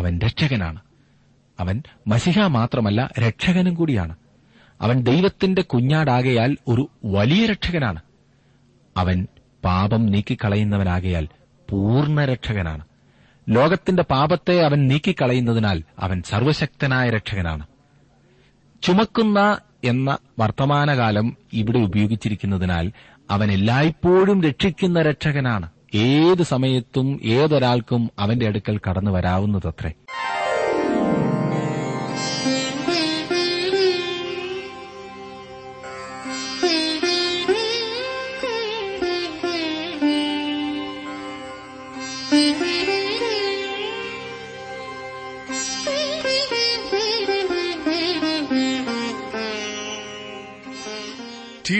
അവൻ രക്ഷകനാണ്. അവൻ മസിഹ മാത്രമല്ല രക്ഷകനും കൂടിയാണ്. അവൻ ദൈവത്തിന്റെ കുഞ്ഞാടാകയാൽ ഒരു വലിയ രക്ഷകനാണ്. അവൻ പാപം നീക്കിക്കളയുന്നവനാകയാൽ പൂർണ രക്ഷകനാണ്. ലോകത്തിന്റെ പാപത്തെ അവൻ നീക്കിക്കളയുന്നതിനാൽ അവൻ സർവശക്തനായ രക്ഷകനാണ്. ചുമക്കുന്ന എന്ന വർത്തമാനകാലം ഇവിടെ ഉപയോഗിച്ചിരിക്കുന്നതിനാൽ അവൻ എല്ലായ്പ്പോഴും രക്ഷിക്കുന്ന രക്ഷകനാണ്. ഏത് സമയത്തും ഏതൊരാൾക്കും അവന്റെ അടുക്കൽ കടന്നു വരാവുന്നതത്രേ.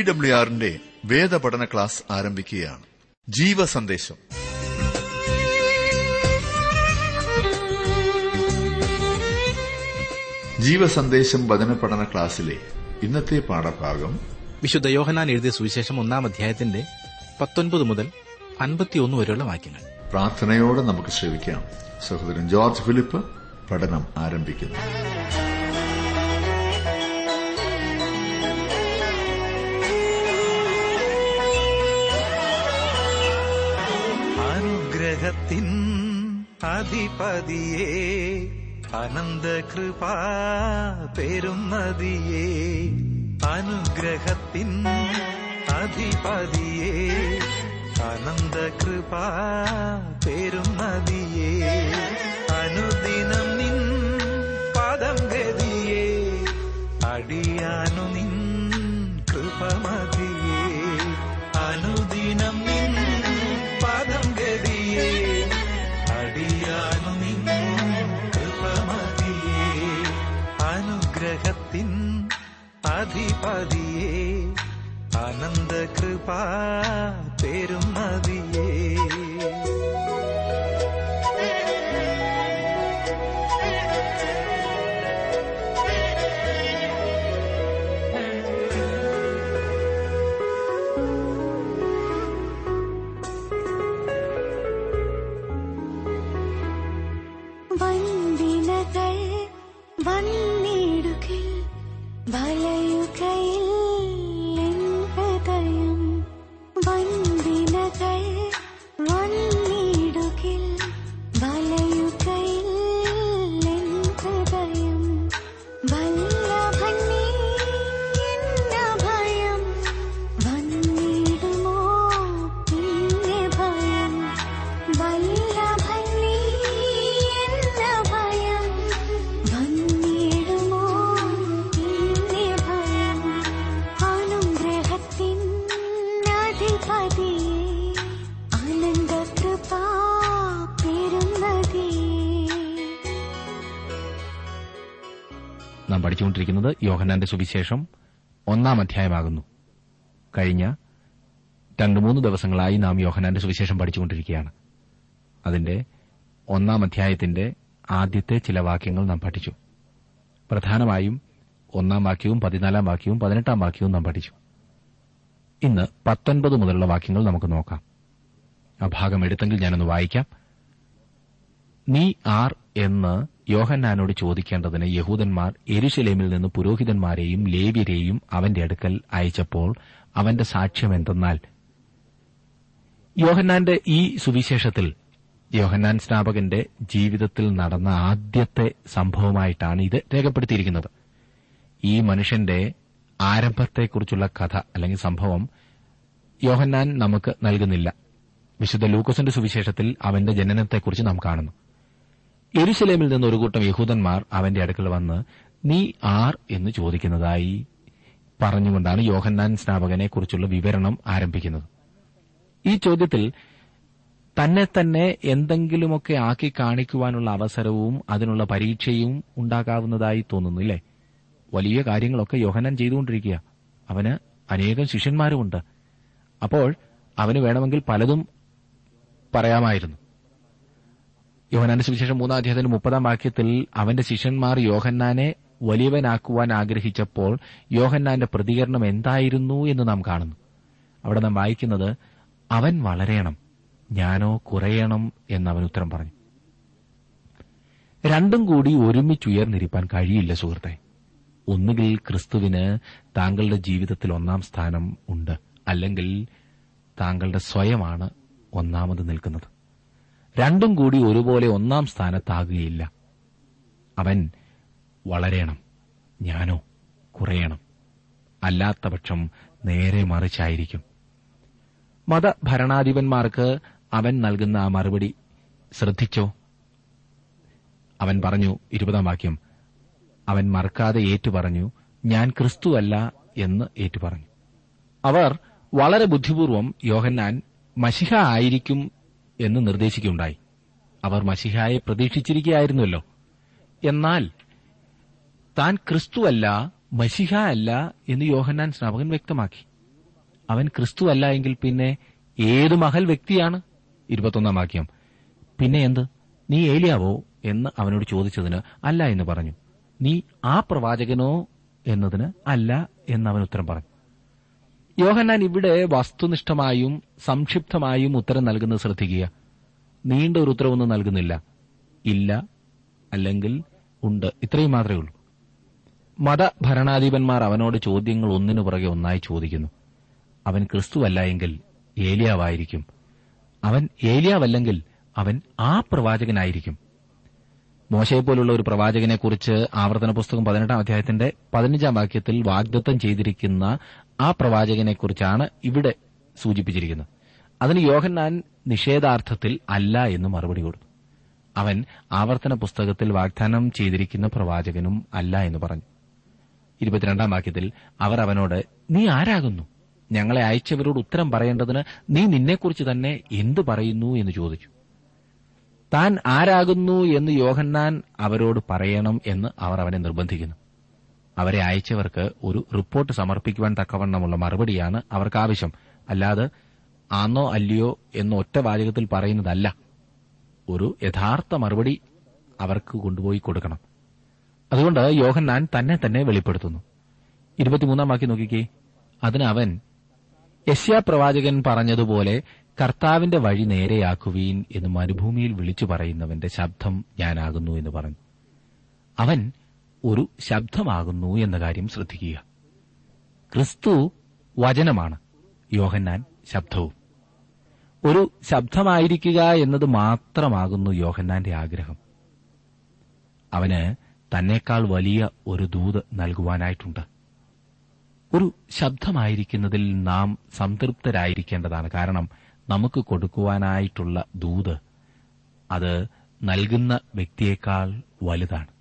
ഡബ്ല്യു ആറിന്റെ വേദപഠന ക്ലാസ് ആരംഭിക്കുകയാണ്. ജീവസന്ദേശം. ജീവസന്ദേശം വചന പഠന ക്ലാസ്സിലെ ഇന്നത്തെ പാഠഭാഗം വിശുദ്ധ യോഹനാൻ എഴുതിയ സുവിശേഷം ഒന്നാം അധ്യായത്തിന്റെ പത്തൊൻപത് മുതൽ അൻപത്തിയൊന്ന് വരെയുള്ള വാക്യങ്ങൾ. പ്രാർത്ഥനയോടെ നമുക്ക് ശ്രമിക്കാം സഹോദരൻ ജോർജ് ഫിലിപ്പ് പഠനം ആരംഭിക്കുന്നു. അനുഗ്രഹത്തിൻ അധിപതിയേ അനന്തകൃപാ പെരുന്നതിയേ അനുഗ്രഹത്തിൻ അധിപതിയേ അനന്തകൃപാ പെരുന്നതിയേ അനുദിനം നിൻ പദം ഗതിയേ അടിയാനു യോഹന്നാന്റെ സുവിശേഷം ഒന്നാം അധ്യായമാകുന്നു. കഴിഞ്ഞ രണ്ടു മൂന്ന് ദിവസങ്ങളായി നാം യോഹനാന്റെ സുവിശേഷം പഠിച്ചുകൊണ്ടിരിക്കുകയാണ്. അതിന്റെ ഒന്നാം അധ്യായത്തിന്റെ ആദ്യത്തെ ചില വാക്യങ്ങൾ നാം പഠിച്ചു. പ്രധാനമായും ഒന്നാം വാക്യവും പതിനാലാം വാക്യവും പതിനെട്ടാം വാക്യവും നാം പഠിച്ചു. ഇന്ന് പത്തൊൻപത് മുതലുള്ള വാക്യങ്ങൾ നമുക്ക് നോക്കാം. ആ ഭാഗം എടുത്തെങ്കിൽ ഞാനൊന്ന് വായിക്കാം. നീ ആർ എന്ന് യോഹന്നാനോട് ചോദിക്കേണ്ടതിന് യഹൂദന്മാർ എരുശലേമിൽ നിന്ന് പുരോഹിതന്മാരെയും ലേവ്യരെയും അവന്റെ അടുക്കൽ അയച്ചപ്പോൾ അവന്റെ സാക്ഷ്യം എന്തെന്നാൽ യോഹന്നാന്റെ ഈ സുവിശേഷത്തിൽ യോഹന്നാൻ സ്നാപകന്റെ ജീവിതത്തിൽ നടന്ന ആദ്യത്തെ സംഭവമായിട്ടാണ് ഇത് രേഖപ്പെടുത്തിയിരിക്കുന്നത്. ഈ മനുഷ്യന്റെ ആരംഭത്തെക്കുറിച്ചുള്ള കഥ അല്ലെങ്കിൽ സംഭവം യോഹന്നാൻ നമുക്ക് നൽകുന്നില്ല. വിശുദ്ധ ലൂക്കോസിന്റെ സുവിശേഷത്തിൽ അവന്റെ ജനനത്തെക്കുറിച്ച് നാം കാണുന്നു. എരുശലേമിൽ നിന്ന് ഒരു കൂട്ടം യഹൂദന്മാർ അവന്റെ അടുക്കൽ വന്ന് നീ ആർ എന്ന് ചോദിക്കുന്നതായി പറഞ്ഞുകൊണ്ടാണ് യോഹന്നാൻ സ്നാപകനെ കുറിച്ചുള്ള വിവരണം ആരംഭിക്കുന്നത്. ഈ ചോദ്യത്തിൽ തന്നെ തന്നെ എന്തെങ്കിലുമൊക്കെ ആക്കി കാണിക്കുവാനുള്ള അവസരവും അതിനുള്ള പരീക്ഷയും ഉണ്ടാകാവുന്നതായി തോന്നുന്നു ഇല്ലേ? വലിയ കാര്യങ്ങളൊക്കെ യോഹന്നാൻ ചെയ്തുകൊണ്ടിരിക്കുക. അവന് അനേകം ശിഷ്യന്മാരുമുണ്ട്. അപ്പോൾ അവന് വേണമെങ്കിൽ പലതും പറയാമായിരുന്നു. യോഹന്നാന്റെ സുവിശേഷം മൂന്നാം അധ്യായത്തിന്റെ മുപ്പതാം വാക്യത്തിൽ അവന്റെ ശിഷ്യന്മാർ യോഹന്നാനെ വലിയവനാക്കുവാൻ ആഗ്രഹിച്ചപ്പോൾ യോഹന്നാന്റെ പ്രതികരണം എന്തായിരുന്നു എന്ന് നാം കാണുന്നു. അവിടെ നാം വായിക്കുന്നത് അവൻ വളരെയണം ഞാനോ കുറയണം എന്ന് അവൻ ഉത്തരം പറഞ്ഞു. രണ്ടും കൂടി ഒരുമിച്ചുയർന്നിരിക്കാൻ കഴിയില്ല സുഹൃത്തെ. ഒന്നുകിൽ ക്രിസ്തുവിന് താങ്കളുടെ ജീവിതത്തിൽ ഒന്നാം സ്ഥാനം ഉണ്ട് അല്ലെങ്കിൽ താങ്കളുടെ സ്വയമാണ് ഒന്നാമത് നിൽക്കുന്നത്. രണ്ടും കൂടി ഒരുപോലെ ഒന്നാം സ്ഥാനത്താകുകയില്ല. അവൻ വളരണം ഞാനോ കുറയണം. അല്ലാത്തപക്ഷം നേരെ മറിച്ചായിരിക്കും. മതഭരണാധിപന്മാർക്ക് അവൻ നൽകുന്ന ആ മറുപടി ശ്രദ്ധിച്ചോ? അവൻ പറഞ്ഞു ഇരുപതാം വാക്യം അവൻ മറക്കാതെ ഏറ്റുപറഞ്ഞു ഞാൻ ക്രിസ്തുവല്ല എന്ന് ഏറ്റുപറഞ്ഞു. അവർ വളരെ ബുദ്ധിപൂർവം യോഹന്നാൻ മഷിഹ ആയിരിക്കും എന്ന് നിർദ്ദേശിക്കുകയുണ്ടായി. അവർ മഷിഹായെ പ്രതീക്ഷിച്ചിരിക്കുകയായിരുന്നല്ലോ. എന്നാൽ താൻ ക്രിസ്തുവല്ല മഷിഹ അല്ല എന്ന് യോഹന്നാൻ സ്നാപകൻ വ്യക്തമാക്കി. അവൻ ക്രിസ്തുവല്ല എങ്കിൽ പിന്നെ ഏത് മഹൽ വ്യക്തിയാണ്? ഇരുപത്തൊന്നാം വാക്യം. പിന്നെ എന്ത്? നീ ഏലിയാവോ എന്ന് അവനോട് ചോദിച്ചതിന് അല്ല എന്ന് പറഞ്ഞു. നീ ആ പ്രവാചകനോ എന്നതിന് അല്ല എന്ന് അവൻ ഉത്തരം പറഞ്ഞു. യോഹന്നാൻ ഇവിടെ വസ്തുനിഷ്ഠമായും സംക്ഷിപ്തമായും ഉത്തരം നൽകുന്നത് ശ്രദ്ധിക്കുക. നീണ്ട ഒരു ഉത്തരവൊന്നും നൽകുന്നില്ല. ഇല്ല അല്ലെങ്കിൽ ഉണ്ട്. ഇത്രയും മാത്രമേ ഉള്ളൂ. മതഭരണാധിപന്മാർ അവനോട് ചോദ്യങ്ങൾ ഒന്നിനു പുറകെ ഒന്നായി ചോദിക്കുന്നു. അവൻ ക്രിസ്തുവല്ല എങ്കിൽ ഏലിയാവായിരിക്കും. അവൻ ഏലിയാവല്ലെങ്കിൽ അവൻ ആ പ്രവാചകനായിരിക്കും. മോശയെപ്പോലുള്ള ഒരു പ്രവാചകനെക്കുറിച്ച് ആവർത്തന പുസ്തകം പതിനെട്ടാം അധ്യായത്തിന്റെ പതിനഞ്ചാം വാക്യത്തിൽ വാഗ്ദത്തം ചെയ്തിരിക്കുന്ന ആ പ്രവാചകനെക്കുറിച്ചാണ് ഇവിടെ സൂചിപ്പിച്ചിരിക്കുന്നത്. അതിന് യോഹന്നാൻ നിഷേധാർത്ഥത്തിൽ അല്ല എന്ന് മറുപടി കൊടുത്തു. അവൻ ആവർത്തന പുസ്തകത്തിൽ വാഗ്ദാനം ചെയ്തിരിക്കുന്ന പ്രവാചകനും അല്ല എന്ന് പറഞ്ഞു. ഇരുപത്തിരണ്ടാം വാക്യത്തിൽ അവർ അവനോട് നീ ആരാകുന്നു? ഞങ്ങളെ അയച്ചവരോട് ഉത്തരം പറയേണ്ടതിന് നീ നിന്നെക്കുറിച്ച് തന്നെ എന്തു പറയുന്നു? എന്ന് ചോദിച്ചു. താൻ ആരാകുന്നു? എന്ന് യോഹന്നാൻ അവരോട് പറയണം എന്ന് അവർ അവനെ നിർബന്ധിക്കുന്നു. അവരെ അയച്ചവർക്ക് ഒരു റിപ്പോർട്ട് സമർപ്പിക്കുവാൻ തക്കവണ്ണമുള്ള മറുപടിയാണ് അവർക്ക് ആവശ്യം അല്ലാതെ ആന്നോ അല്ലയോ എന്ന് ഒറ്റ വാചകത്തിൽ പറയുന്നതല്ല. ഒരു യഥാർത്ഥ മറുപടി അവർക്ക് കൊണ്ടുപോയി കൊടുക്കണം. അതുകൊണ്ട് യോഹന്നാൻ തന്നെ തന്നെ വെളിപ്പെടുത്തുന്നു. ഇരുപത്തിമൂന്നാം വാക്യം നോക്കിക്കേ. അതിന് അവൻ പ്രവാചകൻ പറഞ്ഞതുപോലെ കർത്താവിന്റെ വഴി നേരെയാക്കുവീൻ എന്ന് മരുഭൂമിയിൽ വിളിച്ചു പറയുന്നവന്റെ ശബ്ദം ഞാനാകുന്നു എന്ന് പറഞ്ഞു. അവൻ ഒരു ശബ്ദമാകുന്നു എന്ന കാര്യം ശ്രദ്ധിക്കുക. ക്രിസ്തു വചനമാണ്. യോഹന്നാൻ ശബ്ദവും. ഒരു ശബ്ദമായിരിക്കുക എന്നത് മാത്രമാകുന്നു യോഹന്നാന്റെ ആഗ്രഹം. അവന് തന്നേക്കാൾ വലിയ ഒരു ദൂത് നൽകുവാനായിട്ടുണ്ട്. ഒരു ശബ്ദമായിരിക്കുന്നതിൽ നാം സംതൃപ്തരായിരിക്കേണ്ടതാണ്. കാരണം നമുക്ക് കൊടുക്കുവാനായിട്ടുള്ള ദൂത് അത് നൽകുന്ന വ്യക്തിയേക്കാൾ വലുതാണ്.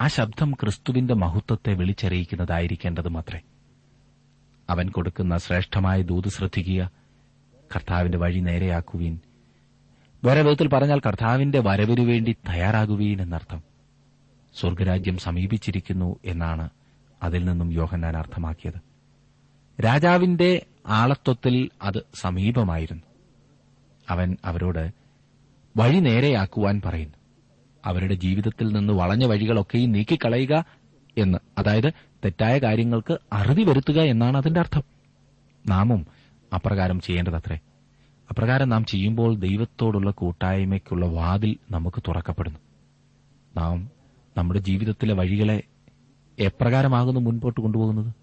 ആ ശബ്ദം ക്രിസ്തുവിന്റെ മഹത്വത്തെ വിളിച്ചറിയിക്കുന്നതായിരിക്കേണ്ടതും അത്രേ അവൻ കൊടുക്കുന്ന ശ്രേഷ്ഠമായ ദൂത് ശ്രദ്ധിക്കുക കർത്താവിന്റെ വഴി നേരെയാക്കുവീൻ. വേറെ വിധത്തിൽ പറഞ്ഞാൽ കർത്താവിന്റെ വരവിനു വേണ്ടി തയ്യാറാകുവീൻ എന്നർത്ഥം. സ്വർഗരാജ്യം സമീപിച്ചിരിക്കുന്നു എന്നാണ് അതിൽ നിന്നും യോഹന്നാൻ അർത്ഥമാക്കിയത്. രാജാവിന്റെ ആളത്വത്തിൽ അത് സമീപമായിരുന്നു. അവൻ അവരോട് വഴി നേരെയാക്കുവാൻ പറയുന്നു. അവരുടെ ജീവിതത്തിൽ നിന്ന് വളഞ്ഞ വഴികളൊക്കെയും നീക്കിക്കളയുക എന്ന്. അതായത് തെറ്റായ കാര്യങ്ങൾക്ക് അറുതി വരുത്തുക എന്നാണ് അതിന്റെ അർത്ഥം. നാമും അപ്രകാരം ചെയ്യേണ്ടതത്രേ. അപ്രകാരം നാം ചെയ്യുമ്പോൾ ദൈവത്തോടുള്ള കൂട്ടായ്മയ്ക്കുള്ള വാതിൽ നമുക്ക് തുറക്കപ്പെടുന്നു. നാം നമ്മുടെ ജീവിതത്തിലെ വഴികളെ എപ്രകാരമാകുന്നു മുൻപോട്ട് കൊണ്ടുപോകുന്നത്?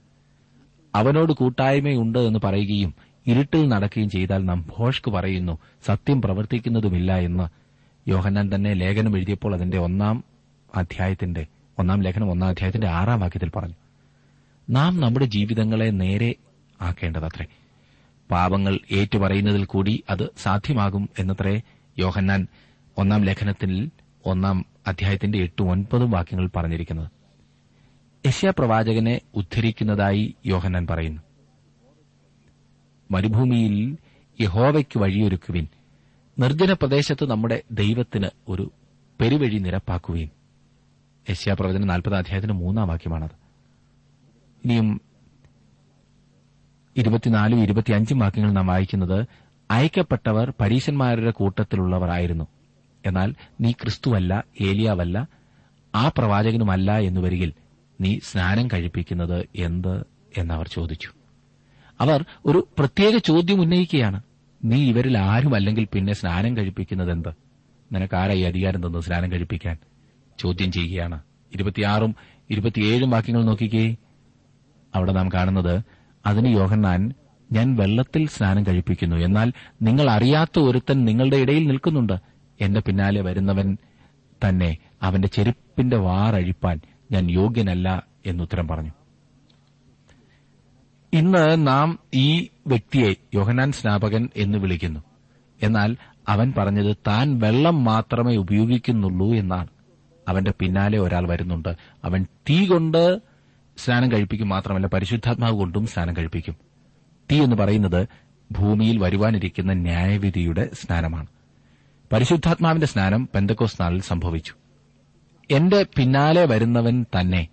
അവനോട് കൂട്ടായ്മയുണ്ട് എന്ന് പറയുകയും ഇരുട്ടിൽ നടക്കുകയും ചെയ്താൽ നാം ഭോഷ്ക്ക് പറയുന്നു സത്യം പ്രവർത്തിക്കുന്നതുമില്ല എന്ന് യോഹന്നാൻ തന്നെ ലേഖനം എഴുതിയപ്പോൾ അതിന്റെ ഒന്നാം അധ്യായത്തിന്റെ ഒന്നാം ലേഖനം ഒന്നാം അധ്യായത്തിന്റെ ആറാം വാക്യത്തിൽ പറഞ്ഞു നാം നമ്മുടെ ജീവിതങ്ങളെ നേരെ ആക്കേണ്ടതത്രേ. പാപങ്ങൾ ഏറ്റുപറയുന്നതിൽ കൂടി അത് സാധ്യമാകും എന്നത്രേ യോഹന്നാൻ ഒന്നാം ലേഖനത്തിൽ ഒന്നാം അധ്യായത്തിന്റെ എട്ടും ഒൻപതും വാക്യങ്ങൾ പറഞ്ഞിരിക്കുന്നത്. യശ്യാ പ്രവാചകനെ ഉദ്ധരിക്കുന്നതായി യോഹന്നാൻ പറയുന്നു. മരുഭൂമിയിൽ യഹോവയ്ക്ക് വഴിയൊരുക്കുവിൻ. നിർജന പ്രദേശത്ത് നമ്മുടെ ദൈവത്തിന് ഒരു പെരുവഴി നിരപ്പാക്കുകയും യശ്യാ നാൽപ്പതാം നാൽപ്പത് അധ്യായത്തിന് മൂന്നാം വാക്യമാണത്. ഇനിയും ഇരുപത്തിനാലും ഇരുപത്തിയഞ്ചും വാക്യങ്ങൾ നാം വായിക്കുന്നത് അയക്കപ്പെട്ടവർ പരീശന്മാരുടെ കൂട്ടത്തിലുള്ളവർ ആയിരുന്നു. എന്നാൽ നീ ക്രിസ്തുവല്ല ഏലിയാവല്ല ആ പ്രവാചകനുമല്ല എന്നു വരികിൽ നീ സ്നാനം കഴിപ്പിക്കുന്നത് എന്ത്? എന്നവർ ചോദിച്ചു. അവർ ഒരു പ്രത്യേക ചോദ്യം ഉന്നയിക്കുകയാണ്. നീ ഇവരിൽ ആരുമല്ലെങ്കിൽ പിന്നെ സ്നാനം കഴിപ്പിക്കുന്നത് എന്ത് നിനക്കാരായി അധികാരം തന്നു സ്നാനം കഴിപ്പിക്കാൻ? ചോദ്യം ചെയ്യുകയാണ്. ഇരുപത്തിയാറും ഇരുപത്തിയേഴും വാക്യങ്ങൾ നോക്കിക്കേ. അവിടെ നാം കാണുന്നത് അതിന് യോഹന്നാൻ ഞാൻ വെള്ളത്തിൽ സ്നാനം കഴിപ്പിക്കുന്നു. എന്നാൽ നിങ്ങൾ അറിയാത്ത ഒരുത്തൻ നിങ്ങളുടെ ഇടയിൽ നിൽക്കുന്നുണ്ട്. എന്റെ പിന്നാലെ വരുന്നവൻ തന്നെ അവന്റെ ചെരുപ്പിന്റെ വാറഴിപ്പാൻ ഞാൻ യോഗ്യനല്ല എന്നുത്തരം പറഞ്ഞു. ഇന്ന് നാം ഈ വ്യക്തിയെ യോഹനാൻ സ്നാപകൻ എന്ന് വിളിക്കുന്നു. എന്നാൽ അവൻ പറഞ്ഞത് താൻ വെള്ളം മാത്രമേ ഉപയോഗിക്കുന്നുള്ളൂ എന്നാണ്. അവന്റെ പിന്നാലെ ഒരാൾ വരുന്നുണ്ട്. അവൻ തീ കൊണ്ട് സ്നാനം കഴിപ്പിക്കും മാത്രമല്ല പരിശുദ്ധാത്മാവ് കൊണ്ടും സ്നാനം കഴിപ്പിക്കും. തീ എന്ന് പറയുന്നത് ഭൂമിയിൽ വരുവാനിരിക്കുന്ന ന്യായവിധിയുടെ സ്നാനമാണ്. പരിശുദ്ധാത്മാവിന്റെ സ്നാനം പെന്തക്കോസ് നാളിൽ സംഭവിച്ചു. എന്റെ പിന്നാലെ വരുന്നവൻ തന്നെ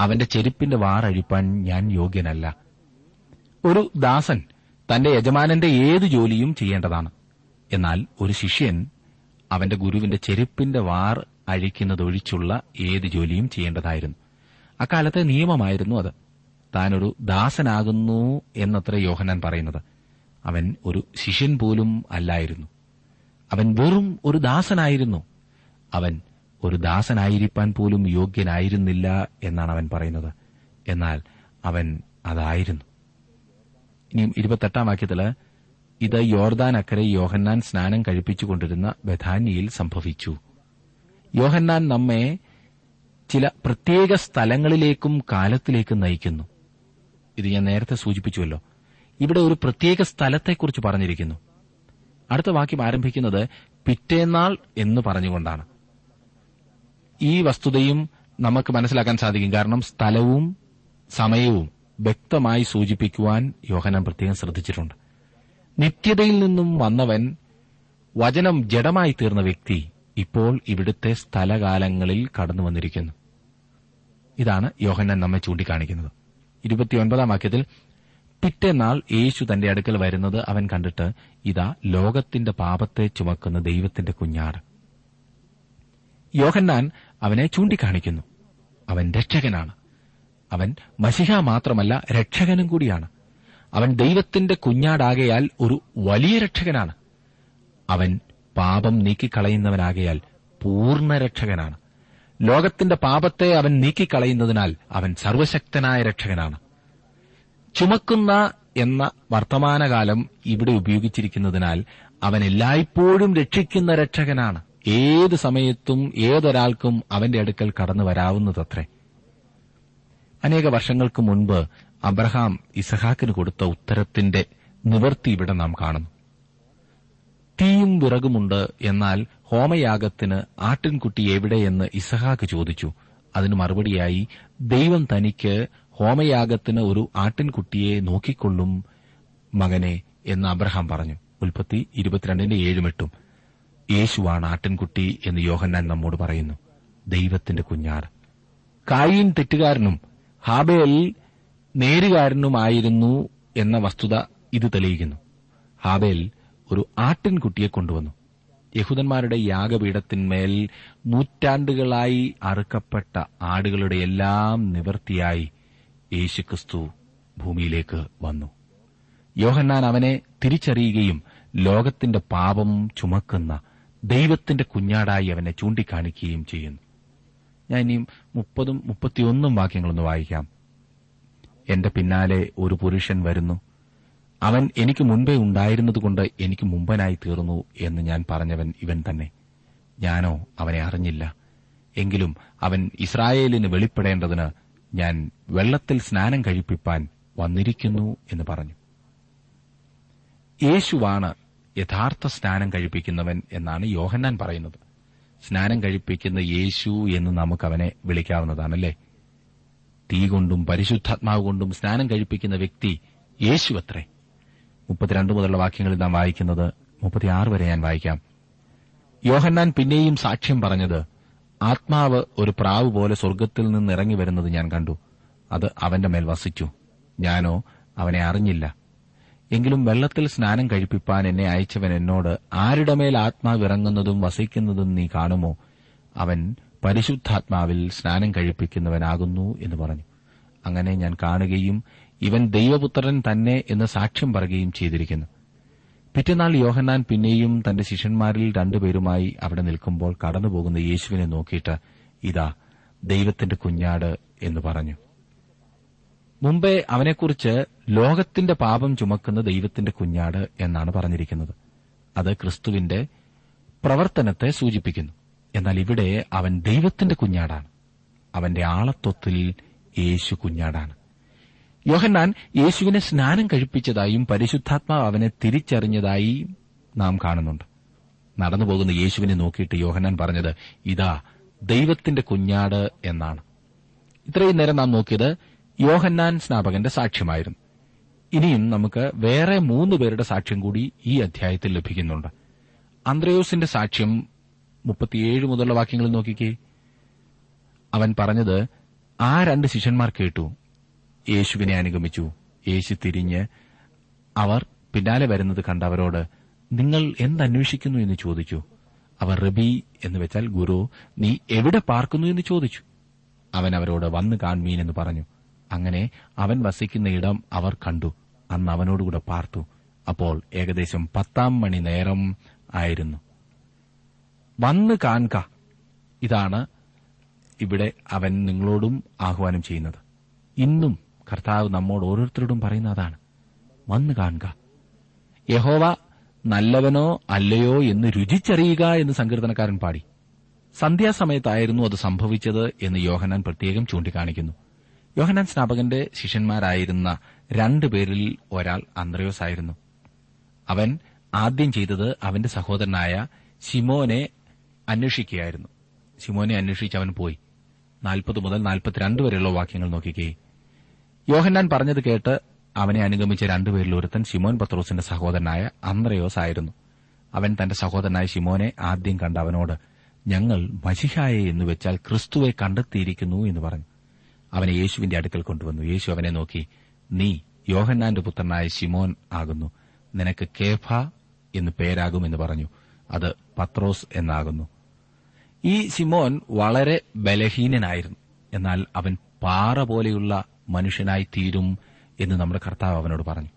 അവന്റെ ചെരുപ്പിന്റെ വാറഴിപ്പാൻ ഞാൻ യോഗ്യനല്ല. ഒരു ദാസൻ തന്റെ യജമാനന്റെ ഏത് ജോലിയും ചെയ്യേണ്ടതാണ്. എന്നാൽ ഒരു ശിഷ്യൻ അവന്റെ ഗുരുവിന്റെ ചെരുപ്പിന്റെ വാർ അഴിക്കുന്നതൊഴിച്ചുള്ള ഏത് ജോലിയും ചെയ്യേണ്ടതായിരുന്നു. അക്കാലത്തെ നിയമമായിരുന്നു അത്. താനൊരു ദാസനാകുന്നു എന്നത്ര യോഹനാൻ പറയുന്നത്. അവൻ ഒരു ശിഷ്യൻ പോലും അല്ലായിരുന്നു. അവൻ വെറും ഒരു ദാസനായിരുന്നു. അവൻ ഒരു ദാസനായിരിക്കാൻ പോലും യോഗ്യനായിരുന്നില്ല എന്നാണ് അവൻ പറയുന്നത്. എന്നാൽ അവൻ അതായിരുന്നു. ഇനിയും ഇരുപത്തെട്ടാം വാക്യത്തിൽ ഇത് യോർദാൻ അക്കരെ യോഹന്നാൻ സ്നാനം കഴിപ്പിച്ചുകൊണ്ടിരുന്ന ബഥാനിയിൽ സംഭവിച്ചു. യോഹന്നാൻ നമ്മെ ചില പ്രത്യേക സ്ഥലങ്ങളിലേക്കും കാലത്തിലേക്കും നയിക്കുന്നു. ഇത് ഞാൻ നേരത്തെ സൂചിപ്പിച്ചുവല്ലോ. ഇവിടെ ഒരു പ്രത്യേക സ്ഥലത്തെക്കുറിച്ച് പറഞ്ഞിരിക്കുന്നു. അടുത്ത വാക്യം ആരംഭിക്കുന്നത് പിറ്റേന്നാൾ എന്ന് പറഞ്ഞുകൊണ്ടാണ്. ഈ വസ്തുതയും നമുക്ക് മനസ്സിലാക്കാൻ സാധിക്കും. കാരണം സ്ഥലവും സമയവും. വ്യക്തമായി സൂചിപ്പിക്കുവാൻ യോഹനാൻ പ്രത്യേകം ശ്രദ്ധിച്ചിട്ടുണ്ട്. നിത്യതയിൽ നിന്നും വന്നവൻ വചനം ജഡമായി തീർന്ന വ്യക്തി ഇപ്പോൾ ഇവിടുത്തെ സ്ഥലകാലങ്ങളിൽ കടന്നു വന്നിരിക്കുന്നു. ഇതാണ് യോഹന്നാൻ നമ്മെ ചൂണ്ടിക്കാണിക്കുന്നത്. ഇരുപത്തിയൊൻപതാം വാക്യത്തിൽ പിറ്റേന്നാൾ യേശു തന്റെ അടുക്കൽ വരുന്നത് അവൻ കണ്ടിട്ട് ഇതാ ലോകത്തിന്റെ പാപത്തെ ചുമക്കുന്ന ദൈവത്തിന്റെ കുഞ്ഞാട്. യോഹന്നാൻ അവനെ ചൂണ്ടിക്കാണിക്കുന്നു. അവൻ രക്ഷകനാണ്. അവൻ മഷിഹ മാത്രമല്ല രക്ഷകനും കൂടിയാണ്. അവൻ ദൈവത്തിന്റെ കുഞ്ഞാടാകയാൽ ഒരു വലിയ രക്ഷകനാണ്. അവൻ പാപം നീക്കിക്കളയുന്നവനാകയാൽ പൂർണ രക്ഷകനാണ്. ലോകത്തിന്റെ പാപത്തെ അവൻ നീക്കിക്കളയുന്നതിനാൽ അവൻ സർവശക്തനായ രക്ഷകനാണ്. ചുമക്കുന്ന എന്ന വർത്തമാനകാലം ഇവിടെ ഉപയോഗിച്ചിരിക്കുന്നതിനാൽ അവൻ എല്ലായ്പ്പോഴും രക്ഷിക്കുന്ന രക്ഷകനാണ്. ഏത് സമയത്തും ഏതൊരാൾക്കും അവന്റെ അടുക്കൽ കടന്നു വരാവുന്നതത്രേ. അനേക വർഷങ്ങൾക്ക് മുൻപ് അബ്രഹാം ഇസഹാക്കിന് കൊടുത്ത ഉത്തരത്തിന്റെ നിവർത്തി ഇവിടെ നാം കാണുന്നു. തീയും വിറകുമുണ്ട് എന്നാൽ ഹോമയാഗത്തിന് ആട്ടിൻകുട്ടി എവിടെയെന്ന് ഇസഹാക്ക് ചോദിച്ചു. അതിന് മറുപടിയായി ദൈവം തനിക്ക് ഹോമയാഗത്തിന് ഒരു ആട്ടിൻകുട്ടിയെ നോക്കിക്കൊള്ളും മകനെ എന്ന് അബ്രഹാം പറഞ്ഞു. ഉൽപ്പത്തി ഇരുപത്തിരണ്ടിന്റെ ഏഴുമെട്ടും യേശുവാണ് ആട്ടിൻകുട്ടി എന്ന് യോഹന്നാൻ നമ്മോട് പറയുന്നു. ദൈവത്തിന്റെ കുഞ്ഞാർ. കായീൻ തെറ്റുകാരനും ഹാബേൽ നേരുകാരനുമായിരുന്നു എന്ന വസ്തുത ഇത് തെളിയിക്കുന്നു. ഹാബേൽ ഒരു ആട്ടിൻകുട്ടിയെ കൊണ്ടുവന്നു. യഹൂദന്മാരുടെ യാഗപീഠത്തിന്മേൽ നൂറ്റാണ്ടുകളായി അറുക്കപ്പെട്ട ആടുകളുടെ എല്ലാം നിവർത്തിയായി യേശുക്രിസ്തു ഭൂമിയിലേക്ക് വന്നു. യോഹന്നാൻ അവനെ തിരിച്ചറിയുകയും ലോകത്തിന്റെ പാപം ചുമക്കുന്ന ദൈവത്തിന്റെ കുഞ്ഞാടായി അവനെ ചൂണ്ടിക്കാണിക്കുകയും ചെയ്യുന്നു. ഞാൻ ഇനിയും മുപ്പതും മുപ്പത്തിയൊന്നും വാക്യങ്ങളൊന്ന് വായിക്കാം. എന്റെ പിന്നാലെ ഒരു പുരുഷൻ വരുന്നു. അവൻ എനിക്ക് മുൻപേ ഉണ്ടായിരുന്നതുകൊണ്ട് എനിക്ക് മുമ്പനായി തീർന്നു എന്ന് ഞാൻ പറഞ്ഞവൻ ഇവൻ തന്നെ. ഞാനോ അവനെ അറിഞ്ഞില്ല. എങ്കിലും അവൻ ഇസ്രായേലിന് വെളിപ്പെടേണ്ടതിന് ഞാൻ വെള്ളത്തിൽ സ്നാനം കഴിപ്പിപ്പാൻ വന്നിരിക്കുന്നു എന്ന് പറഞ്ഞു. യേശുവാണ് യഥാർത്ഥ സ്നാനം കഴിപ്പിക്കുന്നവൻ എന്നാണ് യോഹന്നാൻ പറയുന്നത്. സ്നാനം കഴിപ്പിക്കുന്ന യേശു എന്ന് നമുക്ക് അവനെ വിളിക്കാവുന്നതാണല്ലേ? തീ കൊണ്ടും പരിശുദ്ധാത്മാവ് കൊണ്ടും സ്നാനം കഴിപ്പിക്കുന്ന വ്യക്തി യേശു അത്രേ. മുപ്പത്തിരണ്ട് മുതലുള്ള വാക്യങ്ങളിൽ നാം വായിക്കുന്നത് മുപ്പത്തിയാറ് വരെ ഞാൻ വായിക്കാം. യോഹന്നാൻ പിന്നെയും സാക്ഷ്യം പറഞ്ഞത് ആത്മാവ് ഒരു പ്രാവ് പോലെ സ്വർഗത്തിൽ നിന്ന് ഇറങ്ങി വരുന്നത് ഞാൻ കണ്ടു. അത് അവന്റെ മേൽ വസിച്ചു. ഞാനോ അവനെ അറിഞ്ഞില്ല. എങ്കിലും വെള്ളത്തിൽ സ്നാനം കഴിപ്പിപ്പാൻ എന്നെ അയച്ചവൻ എന്നോട് ആരുടെ മേൽ ആത്മാവിറങ്ങുന്നതും വസിക്കുന്നതും നീ കാണുമോ? അവൻ പരിശുദ്ധാത്മാവിൽ സ്നാനം കഴിപ്പിക്കുന്നവനാകുന്നു എന്ന് പറഞ്ഞു. അങ്ങനെ ഞാൻ കാണുകയും ഇവൻ ദൈവപുത്രൻ തന്നെ എന്ന് സാക്ഷ്യം പറയുകയും ചെയ്തിരിക്കുന്നു. പിറ്റന്നാൾ യോഹന്നാൻ പിന്നെയും തന്റെ ശിഷ്യന്മാരിൽ രണ്ടുപേരുമായി അവിടെ നിൽക്കുമ്പോൾ കടന്നുപോകുന്ന യേശുവിനെ നോക്കിയിട്ട് ഇതാ ദൈവത്തിന്റെ കുഞ്ഞാട് എന്ന് പറഞ്ഞു. മുമ്പേ അവനെക്കുറിച്ച് ലോകത്തിന്റെ പാപം ചുമക്കുന്ന ദൈവത്തിന്റെ കുഞ്ഞാട് എന്നാണ് പറഞ്ഞിരിക്കുന്നത്. അത് ക്രിസ്തുവിന്റെ പ്രവർത്തനത്തെ സൂചിപ്പിക്കുന്നു. എന്നാൽ ഇവിടെ അവൻ ദൈവത്തിന്റെ കുഞ്ഞാടാണ്. അവന്റെ ആളത്വത്തിൽ യേശു കുഞ്ഞാടാണ്. യോഹന്നാൻ യേശുവിനെ സ്നാനം കഴിപ്പിച്ചതായും പരിശുദ്ധാത്മാവ് അവനെ തിരിച്ചറിഞ്ഞതായി നാം കാണുന്നുണ്ട്. നടന്നുപോകുന്ന യേശുവിനെ നോക്കിയിട്ട് യോഹന്നാൻ പറഞ്ഞത് ഇതാ ദൈവത്തിന്റെ കുഞ്ഞാട് എന്നാണ്. ഇത്രയും നേരം നാം നോക്കിയത് യോഹന്നാൻ സ്നാപകന്റെ സാക്ഷ്യമായിരുന്നു. ഇനിയും നമുക്ക് വേറെ മൂന്ന് പേരുടെ സാക്ഷ്യം കൂടി ഈ അധ്യായത്തിൽ ലഭിക്കുന്നുണ്ട്. അന്ത്രയോസിന്റെ സാക്ഷ്യം മുപ്പത്തിയേഴ് മുതലുള്ള വാക്യങ്ങൾ നോക്കിക്കേ. അവൻ പറഞ്ഞത് ആ രണ്ട് ശിഷ്യന്മാർ കേട്ടു. യേശുവിനെ അനുഗമിച്ചു. യേശു തിരിഞ്ഞ് അവർ പിന്നാലെ വരുന്നത് കണ്ട അവരോട് നിങ്ങൾ എന്തന്വേഷിക്കുന്നു എന്ന് ചോദിച്ചു. അവർ റബി എന്ന് വെച്ചാൽ ഗുരു നീ എവിടെ പാർക്കുന്നു? എന്ന് ചോദിച്ചു. അവൻ അവരോട് വന്ന് കാൺമീൻ എന്ന് പറഞ്ഞു. അങ്ങനെ അവൻ വസിക്കുന്ന ഇടം അവർ കണ്ടു. അന്ന് അവനോടുകൂടെ പാർത്തു. അപ്പോൾ ഏകദേശം പത്താം മണി നേരം ആയിരുന്നു. വന്ന് കാൺക. ഇതാണ് ഇവിടെ അവൻ നിങ്ങളോടും ആഹ്വാനം ചെയ്യുന്നത്. ഇന്നും കർത്താവ് നമ്മോട് ഓരോരുത്തരോടും പറയുന്ന അതാണ്. വന്ന് കാണുക യഹോവ നല്ലവനോ അല്ലയോ എന്ന് രുചിച്ചറിയുക എന്ന് സങ്കീർത്തനക്കാരൻ പാടി. സന്ധ്യാസമയത്തായിരുന്നു അത് സംഭവിച്ചത് എന്ന് യോഹനാൻ പ്രത്യേകം ചൂണ്ടിക്കാണിക്കുന്നു. യോഹനാൻ സ്നാപകന്റെ ശിഷ്യന്മാരായിരുന്ന രണ്ടു പേരിൽ ഒരാൾ അന്ത്രയോസ് ആയിരുന്നു അവൻ ആദ്യം ചെയ്തത് അവന്റെ സഹോദരനായ സിമോനെ അന്വേഷിക്കുകയായിരുന്നു. സിമോനെ അന്വേഷിച്ച് അവൻ പോയി. നാൽപ്പത് മുതൽ നാൽപ്പത്തിരണ്ട് വരെയുള്ള വാക്യങ്ങൾ നോക്കിക്കേ. യോഹന്നാൻ പറഞ്ഞത് കേട്ട് അവനെ അനുഗമിച്ച രണ്ടുപേരിൽ ഒരുത്തൻ ശിമോൻ പത്രോസിന്റെ സഹോദരനായ അന്ത്രയോസ് ആയിരുന്നു അവൻ തന്റെ സഹോദരനായ ശിമോനെ ആദ്യം കണ്ട അവനോട് ഞങ്ങൾ മഷിഹായെ എന്ന് വെച്ചാൽ ക്രിസ്തുവെ കണ്ടെത്തിയിരിക്കുന്നു എന്ന് പറഞ്ഞു. അവനെ യേശുവിന്റെ അടുക്കൽ കൊണ്ടുവന്നു. യേശു അവനെ നോക്കി നീ യോഹന്നാന്റെ പുത്രനായ ശിമോൻ ആകുന്നു. നിനക്ക് കേഫ എന്ന് പേരാകുമെന്ന് പറഞ്ഞു. അത് പത്രോസ് എന്നാകുന്നു. ഈ ശിമോൻ വളരെ ബലഹീനനായിരുന്നു. എന്നാൽ അവൻ പാറ പോലെയുള്ള മനുഷ്യനായി തീരും എന്ന് നമ്മുടെ കർത്താവ് അവനോട് പറഞ്ഞു.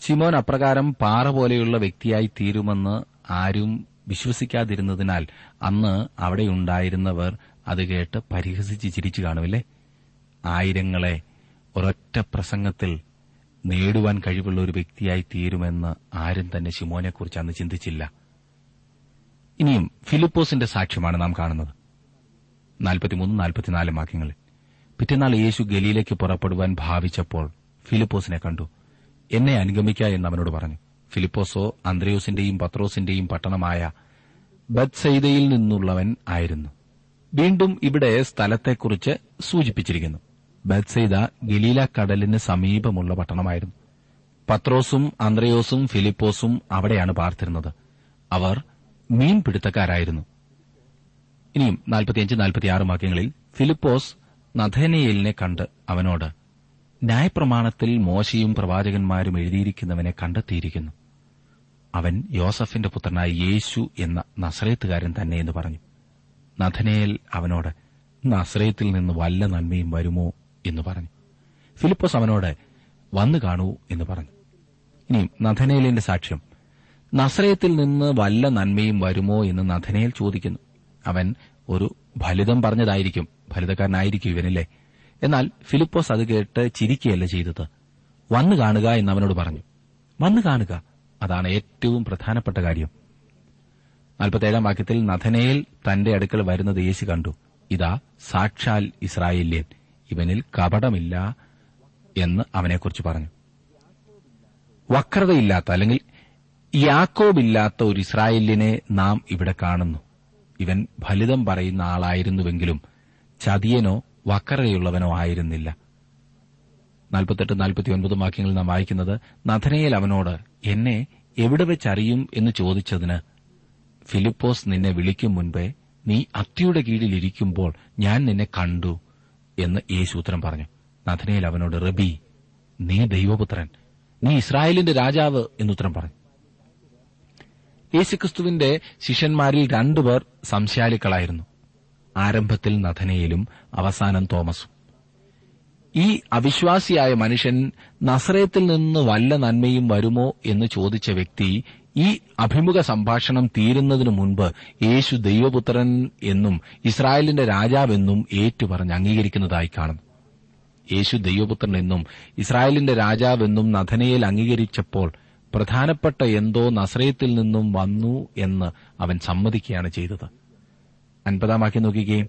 ശിമോൻ അപ്രകാരം പാറ പോലെയുള്ള വ്യക്തിയായി തീരുമെന്ന് ആരും വിശ്വസിക്കാതിരുന്നതിനാൽ അന്ന് അവിടെയുണ്ടായിരുന്നവർ അത് കേട്ട് പരിഹസിച്ച് ചിരിച്ചു കാണുമില്ലേ ആയിരങ്ങളെ ഒരൊറ്റ പ്രസംഗത്തിൽ നേടുവാൻ കഴിവുള്ള ഒരു വ്യക്തിയായി തീരുമെന്ന് ആരും തന്നെ ശിമോനെക്കുറിച്ച് അന്ന് ചിന്തിച്ചില്ല. ഇനിയും ഫിലിപ്പോസിന്റെ സാക്ഷ്യമാണ് നാം കാണുന്നത്. നാൽപ്പത്തിമൂന്ന് വാക്യങ്ങളിൽ. പിറ്റേന്നാൾ യേശു ഗലിയിലേക്ക് പുറപ്പെടുവാൻ ഭാവിച്ചപ്പോൾ ഫിലിപ്പോസിനെ കണ്ടു. എന്നെ അനുഗമിക്ക എന്ന് അവനോട് പറഞ്ഞു. ഫിലിപ്പോസോ അന്ത്രയോസിന്റെയും പത്രോസിന്റെയും പട്ടണമായ ബത്സൈദയിൽ നിന്നുള്ളവൻ ആയിരുന്നു. വീണ്ടും ഇവിടെ സ്ഥലത്തെക്കുറിച്ച് സൂചിപ്പിച്ചിരിക്കുന്നു. ബത്സൈദ ഗലീല കടലിന് സമീപമുള്ള പട്ടണമായിരുന്നു. പത്രോസും അന്ത്രയോസും ഫിലിപ്പോസും അവിടെയാണ് പാർത്തിരുന്നത്. അവർ മീൻപിടുത്തക്കാരായിരുന്നു ഇനിയും നാൽപ്പത്തിയഞ്ച് നാൽപ്പത്തിയാറ് വാക്യങ്ങളിൽ ഫിലിപ്പോസ് നഥനയേലിനെ കണ്ട് അവനോട് ന്യായപ്രമാണത്തിൽ മോശയും പ്രവാചകന്മാരും എഴുതിയിരിക്കുന്നവനെ കണ്ടെത്തിയിരിക്കുന്നു. അവൻ യോസഫിന്റെ പുത്രനായ യേശു എന്ന നസ്രയത്തുകാരൻ തന്നെ എന്ന് പറഞ്ഞു. നഥനയേൽ അവനോട് നസ്രയത്തിൽ നിന്ന് വല്ല നന്മയും വരുമോ? എന്ന് പറഞ്ഞു. ഫിലിപ്പോസ് അവനോട് വന്നു കാണൂ എന്ന് പറഞ്ഞു. ഇനിയും നഥനേലിന്റെ സാക്ഷ്യം. നസ്രയത്തിൽ നിന്ന് വല്ല നന്മയും വരുമോ? എന്ന് നഥനേൽ ചോദിക്കുന്നു. അവൻ ഒരു ഫലിതം പറഞ്ഞതായിരിക്കും. ഫലിതക്കാരനായിരിക്കും ഇവനല്ലേ? എന്നാൽ ഫിലിപ്പോസ് അത് കേട്ട് ചിരിക്കുകയല്ല ചെയ്തത്. വന്നു കാണുക എന്ന് അവനോട് പറഞ്ഞു. വന്നു കാണുക അതാണ് ഏറ്റവും പ്രധാനപ്പെട്ട കാര്യം. നാൽപ്പത്തേഴാം വാക്യത്തിൽ നഥനയിൽ തന്റെ അടുക്കൽ വരുന്നത് യേശു കണ്ടു. ഇതാ സാക്ഷാൽ ഇസ്രായേല്യൻ. ഇവനിൽ കപടമില്ല എന്ന് അവനെക്കുറിച്ച് പറഞ്ഞു. വക്രതയില്ലാത്ത അല്ലെങ്കിൽ യാക്കോബില്ലാത്ത ഒരു ഇസ്രായേലിനെ നാം ഇവിടെ കാണുന്നു. ഇവൻ ഫലിതം പറയുന്ന ആളായിരുന്നുവെങ്കിലും ചതിയനോ വക്രതയുള്ളവനോ ആയിരുന്നില്ല. നാൽപ്പത്തെട്ട് നാൽപ്പത്തിയൊൻപതും വാക്യങ്ങളിൽ നാം വായിക്കുന്നത് നഥനയിൽ അവനോട് എന്നെ എവിടെ വെച്ചറിയും എന്ന് ചോദിച്ചതിന് ഫിലിപ്പോസ് നിന്നെ വിളിക്കും മുൻപേ നീ അത്തിയുടെ കീഴിലിരിക്കുമ്പോൾ ഞാൻ നിന്നെ കണ്ടു. എന്ന് യേശു ഉത്തരം പറഞ്ഞു. നഥനയിൽ അവനോട് റബി നീ ദൈവപുത്രൻ. നീ ഇസ്രായേലിന്റെ രാജാവ് എന്നുത്തരം പറഞ്ഞു. യേശുക്രിസ്തുവിന്റെ ശിഷ്യന്മാരിൽ രണ്ടുപേർ സംശയാലിക്കളായിരുന്നു ആരംഭത്തിൽ നഥനയിലും അവസാനം തോമസും. ഈ അവിശ്വാസിയായ മനുഷ്യൻ നസ്രയത്തിൽ നിന്ന് വല്ല നന്മയും വരുമോ? എന്ന് ചോദിച്ച വ്യക്തി ഈ അഭിമുഖ സംഭാഷണം തീരുന്നതിനു മുൻപ് യേശു ദൈവപുത്രൻ എന്നും ഇസ്രായേലിന്റെ രാജാവെന്നും ഏറ്റുപറഞ്ഞ് അംഗീകരിക്കുന്നതായി കാണുന്നു. യേശു ദൈവപുത്രൻ എന്നും ഇസ്രായേലിന്റെ രാജാവെന്നും നഥനയിൽ അംഗീകരിച്ചപ്പോൾ പ്രധാനപ്പെട്ട എന്തോ നസ്രയത്തിൽ നിന്നും വന്നു എന്ന് അവൻ സമ്മതിക്കുകയാണ് ചെയ്തത്. അൻപതാമാക്കി നോക്കുകയും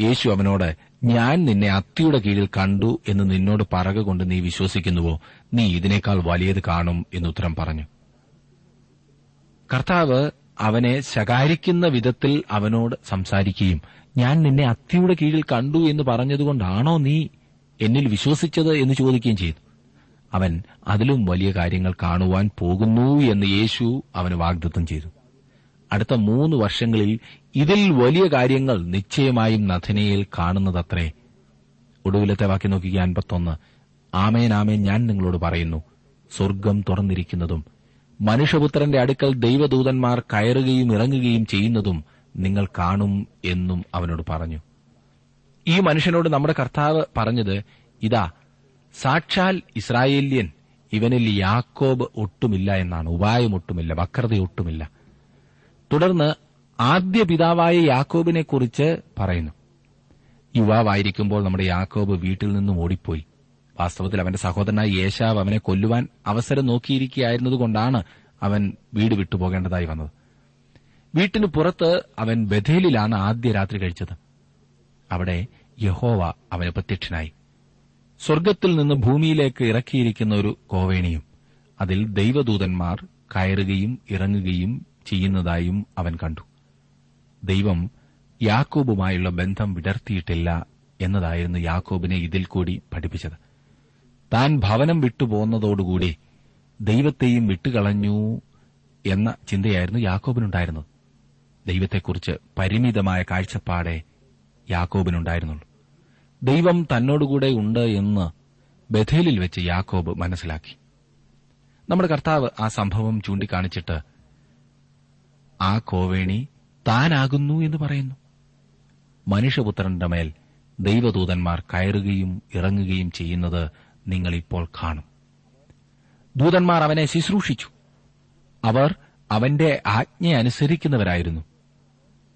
യേശു അവനോട് ഞാൻ നിന്നെ അത്തിയുടെ കീഴിൽ കണ്ടു എന്ന് നിന്നോട് പറകുകൊണ്ട് നീ വിശ്വസിക്കുന്നുവോ? നീ ഇതിനേക്കാൾ വലിയത് കാണും എന്നുത്തരം പറഞ്ഞു. കർത്താവ് അവനെ ശകാരിക്കുന്ന വിധത്തിൽ അവനോട് സംസാരിക്കുകയും ഞാൻ നിന്നെ അത്തിയുടെ കീഴിൽ കണ്ടു എന്ന് പറഞ്ഞതുകൊണ്ടാണോ നീ എന്നിൽ വിശ്വസിച്ചത്? എന്ന് ചോദിക്കുകയും ചെയ്തു. അവൻ അതിലും വലിയ കാര്യങ്ങൾ കാണുവാൻ പോകുന്നു എന്ന് യേശു അവന് വാഗ്ദത്തം ചെയ്തു. അടുത്ത മൂന്ന് വർഷങ്ങളിൽ ഇതിൽ വലിയ കാര്യങ്ങൾ നിശ്ചയമായും നഥനയിൽ കാണുന്നതത്രേ. ഒടുവിലത്തെ വാക്കി നോക്കിയ അൻപത്തൊന്ന്. ആമേൻ ഞാൻ നിങ്ങളോട് പറയുന്നു. സ്വർഗം തുറന്നിരിക്കുന്നതും മനുഷ്യപുത്രന്റെ അടുക്കൽ ദൈവദൂതന്മാർ കയറുകയും ഇറങ്ങുകയും ചെയ്യുന്നതും നിങ്ങൾ കാണും എന്നും അവനോട് പറഞ്ഞു. ഈ മനുഷ്യനോട് നമ്മുടെ കർത്താവ് പറഞ്ഞത് ഇതാ സാക്ഷാൽ ഇസ്രായേല്യൻ ഇവനിൽ യാക്കോബ് ഒട്ടുമില്ല എന്നാണ് ഉപായം ഒട്ടുമില്ല വക്രത ഒട്ടുമില്ല. തുടർന്ന് ആദ്യ പിതാവായ യാക്കോബിനെ കുറിച്ച് പറയുന്നു. യുവാവായിരിക്കുമ്പോൾ നമ്മുടെ യാക്കോബ് വീട്ടിൽ നിന്നും ഓടിപ്പോയി. വാസ്തവത്തിൽ അവന്റെ സഹോദരനായ യേശാവ് അവനെ കൊല്ലുവാൻ അവസരം നോക്കിയിരിക്കുകയായിരുന്നതുകൊണ്ടാണ് അവൻ വീട് വിട്ടുപോകേണ്ടതായി വന്നത്. വീട്ടിന് പുറത്ത് അവൻ ബഥേലിലാണ് ആദ്യ രാത്രി കഴിച്ചത്. അവിടെ യഹോവ അവന് പ്രത്യക്ഷനായി. സ്വർഗത്തിൽ നിന്ന് ഭൂമിയിലേക്ക് ഇറക്കിയിരിക്കുന്ന ഒരു കോവേണിയും അതിൽ ദൈവദൂതന്മാർ കയറുകയും ഇറങ്ങുകയും ചെയ്യുന്നതായും അവൻ കണ്ടു. ദൈവം യാക്കോബുമായുള്ള ബന്ധം വിടർത്തിയിട്ടില്ല എന്നതായിരുന്നു യാക്കോബിനെ ഇതിൽ കൂടി പഠിപ്പിച്ചത്. താൻ ഭവനം വിട്ടുപോകുന്നതോടുകൂടി ദൈവത്തെയും വിട്ടുകളഞ്ഞു എന്ന ചിന്തയായിരുന്നു യാക്കോബിനുണ്ടായിരുന്നത്. ദൈവത്തെക്കുറിച്ച് പരിമിതമായ കാഴ്ചപ്പാടെ യാക്കോബിനുണ്ടായിരുന്നുള്ളൂ. ദൈവം തന്നോടുകൂടെ ഉണ്ട് എന്ന് ബഥേലിൽ വെച്ച് യാക്കോബ് മനസ്സിലാക്കി. നമ്മുടെ കർത്താവ് ആ സംഭവം ചൂണ്ടിക്കാണിച്ചിട്ട് ആ കോവേണി താനാകുന്നു എന്ന് പറയുന്നു. മനുഷ്യപുത്രന്റെ മേൽ ദൈവദൂതന്മാർ കയറുകയും ഇറങ്ങുകയും ചെയ്യുന്നത് നിങ്ങൾ ഇപ്പോൾ കാണും. ദൂതന്മാർ അവനെ ശുശ്രൂഷിച്ചു. അവർ അവന്റെ ആജ്ഞ അനുസരിക്കുന്നവരായിരുന്നു.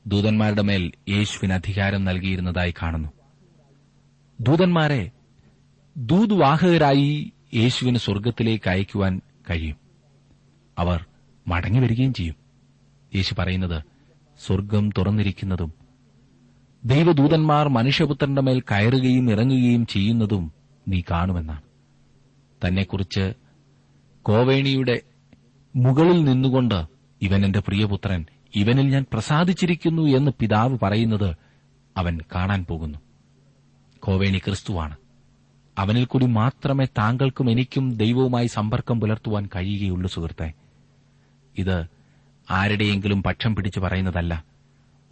ദൂതന്മാരുടെ മേൽ യേശുവിന് അധികാരം നൽകിയിരുന്നതായി കാണുന്നു. ദൂതന്മാരെ ദൂതുവാഹകരായി യേശുവിന് സ്വർഗത്തിലേക്ക് അയക്കുവാൻ കഴിയും. അവർ മടങ്ങി വരികയും ചെയ്യും. യേശു പറയുന്നത് സ്വർഗം തുറന്നിരിക്കുന്നതും ദൈവദൂതന്മാർ മനുഷ്യപുത്രന്റെ മേൽ കയറുകയും ഇറങ്ങുകയും ചെയ്യുന്നതും നീ കാണുമെന്നാണ്. തന്നെക്കുറിച്ച് കോവേണിയുടെ മുകളിൽ നിന്നുകൊണ്ട് ഇവൻ എന്റെ പ്രിയപുത്രൻ ഇവനിൽ ഞാൻ പ്രസാദിച്ചിരിക്കുന്നു എന്ന് പിതാവ് പറയുന്നത് അവൻ കാണാൻ പോകുന്നു. കോവേണി ക്രിസ്തുവാണ്. അവനിൽ കൂടി മാത്രമേ താങ്കൾക്കും എനിക്കും ദൈവവുമായി സമ്പർക്കം പുലർത്തുവാൻ കഴിയുകയുള്ളൂ സുഹൃത്തെ. ഇത് ആരുടെയെങ്കിലും പക്ഷം പിടിച്ചു പറയുന്നതല്ല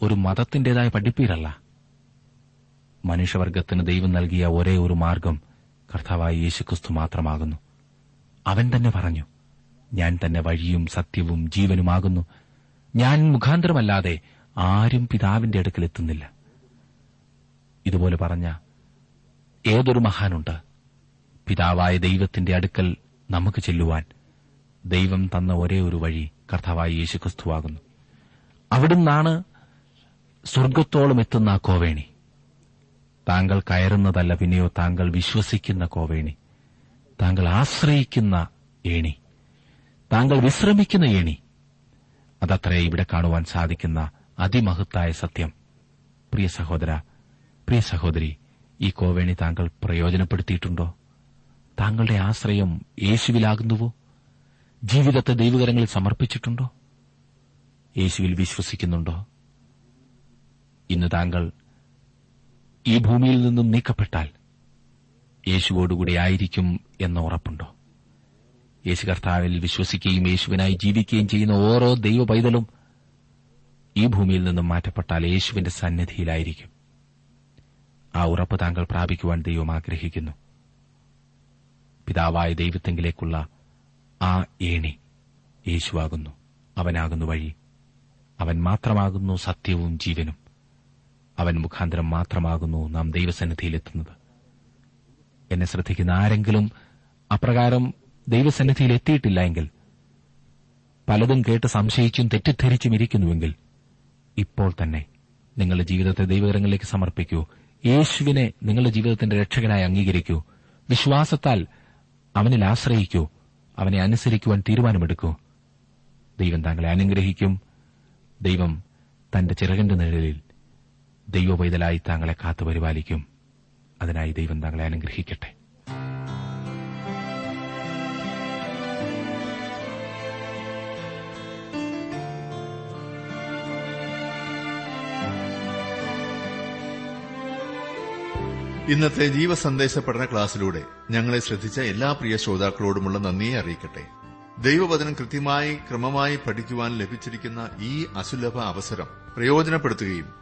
ഒരു മതത്തിന്റേതായ പഠിപ്പീരല്ല. മനുഷ്യവർഗത്തിന് ദൈവം നൽകിയ ഒരേ ഒരു മാർഗം കർത്താവായ യേശുക്രിസ്തു മാത്രമാകുന്നു. അവൻ തന്നെ പറഞ്ഞു ഞാൻ തന്നെ വഴിയും സത്യവും ജീവനുമാകുന്നു. ഞാൻ മുഖാന്തരമല്ലാതെ ആരും പിതാവിന്റെ അടുക്കൽ എത്തുന്നില്ല. ഇതുപോലെ പറഞ്ഞ ഏതൊരു മഹാനുണ്ട് പിതാവായ ദൈവത്തിന്റെ അടുക്കൽ നമുക്ക് ചെല്ലുവാൻ ദൈവം തന്ന ഒരേ ഒരു വഴി കർത്താവായ യേശുക്രിസ്തുവാകുന്നു. അവിടുന്നാണ് സ്വർഗത്തോളം എത്തുന്ന കോവേണി. താങ്കൾ കയറുന്നതല്ല പിന്നെയോ താങ്കൾ വിശ്വസിക്കുന്ന കോവേണി. താങ്കൾ ആശ്രയിക്കുന്ന ഏണി. താങ്കൾ വിശ്രമിക്കുന്ന ഏണി. അതത്രേ ഇവിടെ കാണുവാൻ സാധിക്കുന്ന അതിമഹത്തായ സത്യം. പ്രിയ സഹോദര പ്രിയ സഹോദരി ഈ കോവേണി താങ്കൾ പ്രയോജനപ്പെടുത്തിയിട്ടുണ്ടോ? താങ്കളുടെ ആശ്രയം യേശുവിലാകുന്നുവോ? ജീവിതത്തെ ദൈവകരങ്ങളിൽ സമർപ്പിച്ചിട്ടുണ്ടോ? യേശുവിൽ വിശ്വസിക്കുന്നുണ്ടോ? ഇന്ന് താങ്കൾ ഈ ഭൂമിയിൽ നിന്നും നീക്കപ്പെട്ടാൽ യേശുവോടുകൂടി ആയിരിക്കും എന്ന ഉറപ്പുണ്ടോ? യേശു കർത്താവിൽ വിശ്വസിക്കുകയും യേശുവിനായി ജീവിക്കുകയും ചെയ്യുന്ന ഓരോ ദൈവ പൈതലും ഈ ഭൂമിയിൽ നിന്നും മാറ്റപ്പെട്ടാൽ യേശുവിന്റെ സന്നിധിയിലായിരിക്കും. ആ ഉറപ്പ് താങ്കൾ പ്രാപിക്കുവാൻ ദൈവം ആഗ്രഹിക്കുന്നു. പിതാവായ ദൈവത്തെങ്കിലേക്കുള്ള ആ ഏണി യേശുവാകുന്നു. അവനാകുന്നു വഴി. അവൻ മാത്രമാകുന്നു സത്യവും ജീവനും. അവൻ മുഖാന്തരം മാത്രമാകുന്നു നാം ദൈവസന്നിധിയിലെത്തുന്നത്. എന്നെ ശ്രദ്ധിക്കുന്ന ആരെങ്കിലും അപ്രകാരം ദൈവസന്നിധിയിൽ എത്തിയിട്ടില്ല എങ്കിൽ പലതും കേട്ട് സംശയിച്ചും തെറ്റിദ്ധരിച്ചും ഇരിക്കുന്നുവെങ്കിൽ ഇപ്പോൾ തന്നെ നിങ്ങളുടെ ജീവിതത്തെ ദൈവകരങ്ങളിലേക്ക് സമർപ്പിക്കൂ. യേശുവിനെ നിങ്ങളുടെ ജീവിതത്തിന്റെ രക്ഷകനായി അംഗീകരിക്കൂ. വിശ്വാസത്താൽ അവനിൽ ആശ്രയിക്കൂ. അവനെ അനുസരിക്കുവാൻ തീരുമാനമെടുക്കൂ. ദൈവം താങ്കളെ അനുഗ്രഹിക്കും. ദൈവം തന്റെ ചിറകന്റെ നിഴലിൽ ദൈവപൈതലായി താങ്കളെ കാത്തു പരിപാലിക്കും. അതിനായി ദൈവം താങ്കളെ അനുഗ്രഹിക്കട്ടെ. ഇന്നത്തെ ജീവസന്ദേശ പഠന ക്ലാസ്സിലൂടെ ഞങ്ങളെ ശ്രദ്ധിച്ച എല്ലാ പ്രിയ ശ്രോതാക്കളോടുമുള്ള നന്ദിയെ അറിയിക്കട്ടെ. ദൈവവചനം കൃത്യമായി ക്രമമായി പഠിക്കുവാൻ ലഭിച്ചിരിക്കുന്ന ഈ അസുലഭ അവസരം പ്രയോജനപ്പെടുത്തുകയും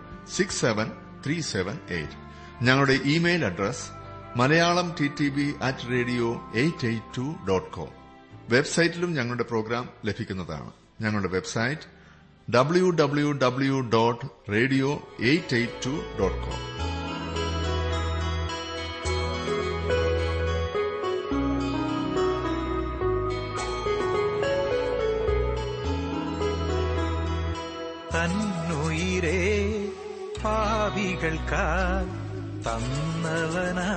six seven three seven eight ഞങ്ങളുടെ email address Malayalam T T B at radio eight eight two dot com വെബ്സൈറ്റിലും ഞങ്ങളുടെ പ്രോഗ്രാം ലഭിക്കുന്നതാണ്. ഞങ്ങളുടെ website W W W dot radio eight eight two dot com പാവികൾക്കാ തന്നവനാ.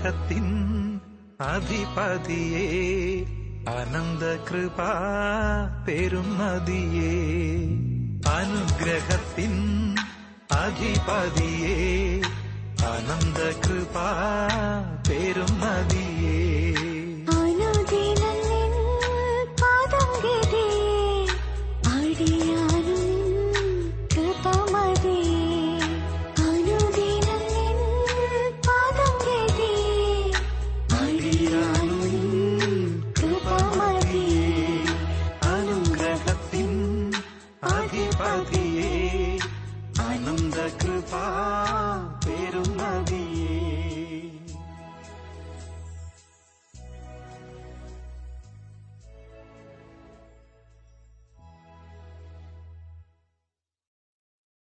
അനുഗ്രഹത്തിൻ അധിപതിയേ അനന്തകൃപാ പെരുമതിയേ അനുഗ്രഹത്തിൻ അധിപതിയേ അനന്ത കൃപാ അനുദിനം